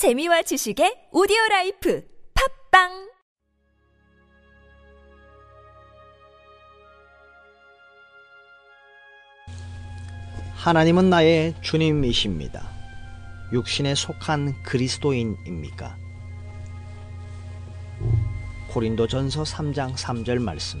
재미와 지식의 오디오 라이프 팟빵 하나님은 나의 주님이십니다. 육신에 속한 그리스도인입니까? 고린도전서 3장 3절 말씀.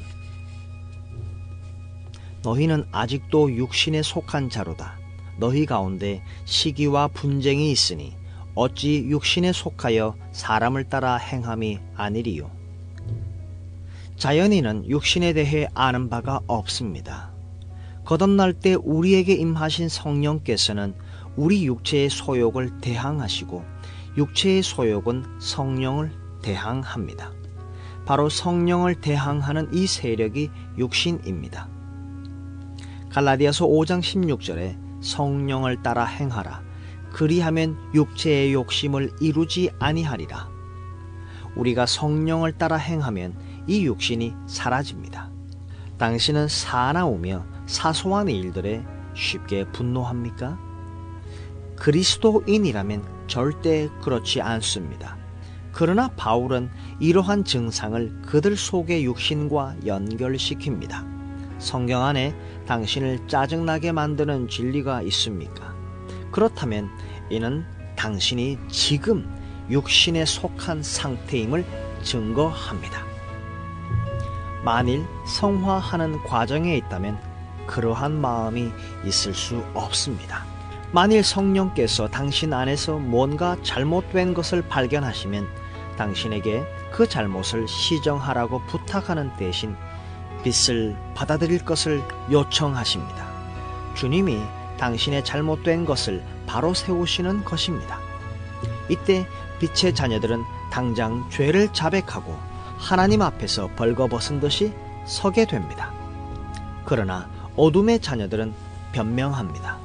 너희는 아직도 육신에 속한 자로다. 너희 가운데 시기와 분쟁이 있으니 어찌 육신에 속하여 사람을 따라 행함이 아니리요. 자연인은 육신에 대해 아는 바가 없습니다. 거듭날 때 우리에게 임하신 성령께서는 우리 육체의 소욕을 대항하시고 육체의 소욕은 성령을 대항합니다. 바로 성령을 대항하는 이 세력이 육신입니다. 갈라디아서 5장 16절에 성령을 따라 행하라. 그리하면 육체의 욕심을 이루지 아니하리라. 우리가 성령을 따라 행하면 이 육신이 사라집니다. 당신은 사나우며 사소한 일들에 쉽게 분노합니까? 그리스도인이라면 절대 그렇지 않습니다. 그러나 바울은 이러한 증상을 그들 속의 육신과 연결시킵니다. 성경 안에 당신을 짜증나게 만드는 진리가 있습니까? 그렇다면 이는 당신이 지금 육신에 속한 상태임을 증거합니다. 만일 성화하는 과정에 있다면 그러한 마음이 있을 수 없습니다. 만일 성령께서 당신 안에서 뭔가 잘못된 것을 발견하시면 당신에게 그 잘못을 시정하라고 부탁하는 대신 빛을 받아들일 것을 요청하십니다. 주님이 당신의 잘못된 것을 바로 세우시는 것입니다. 이때 빛의 자녀들은 당장 죄를 자백하고 하나님 앞에서 벌거벗은 듯이 서게 됩니다. 그러나 어둠의 자녀들은 변명합니다.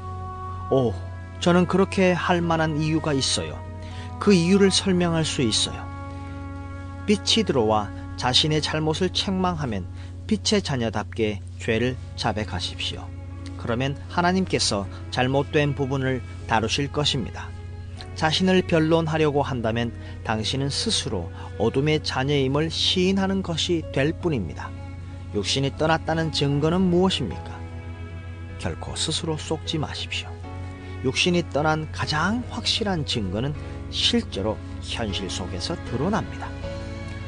오, 저는 그렇게 할 만한 이유가 있어요. 그 이유를 설명할 수 있어요. 빛이 들어와 자신의 잘못을 책망하면 빛의 자녀답게 죄를 자백하십시오. 그러면 하나님께서 잘못된 부분을 다루실 것입니다. 자신을 변론하려고 한다면 당신은 스스로 어둠의 자녀임을 시인하는 것이 될 뿐입니다. 육신이 떠났다는 증거는 무엇입니까? 결코 스스로 속지 마십시오. 육신이 떠난 가장 확실한 증거는 실제로 현실 속에서 드러납니다.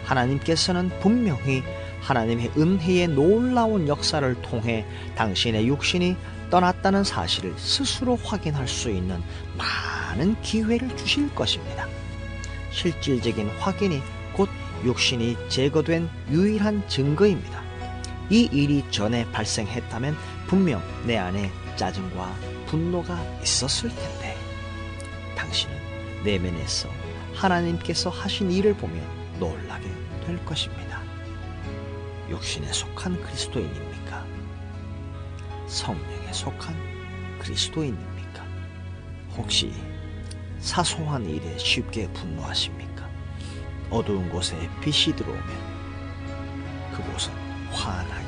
하나님께서는 분명히 하나님의 은혜의 놀라운 역사를 통해 당신의 육신이 떠났다는 사실을 스스로 확인할 수 있는 많은 기회를 주실 것입니다. 실질적인 확인이 곧 육신이 제거된 유일한 증거입니다. 이 일이 전에 발생했다면 분명 내 안에 짜증과 분노가 있었을 텐데 당신은 내면에서 하나님께서 하신 일을 보며 놀라게 될 것입니다. 육신에 속한 그리스도인입니까? 성령에 속한 그리스도인입니까? 혹시 사소한 일에 쉽게 분노하십니까? 어두운 곳에 빛이 들어오면 그곳은 환하게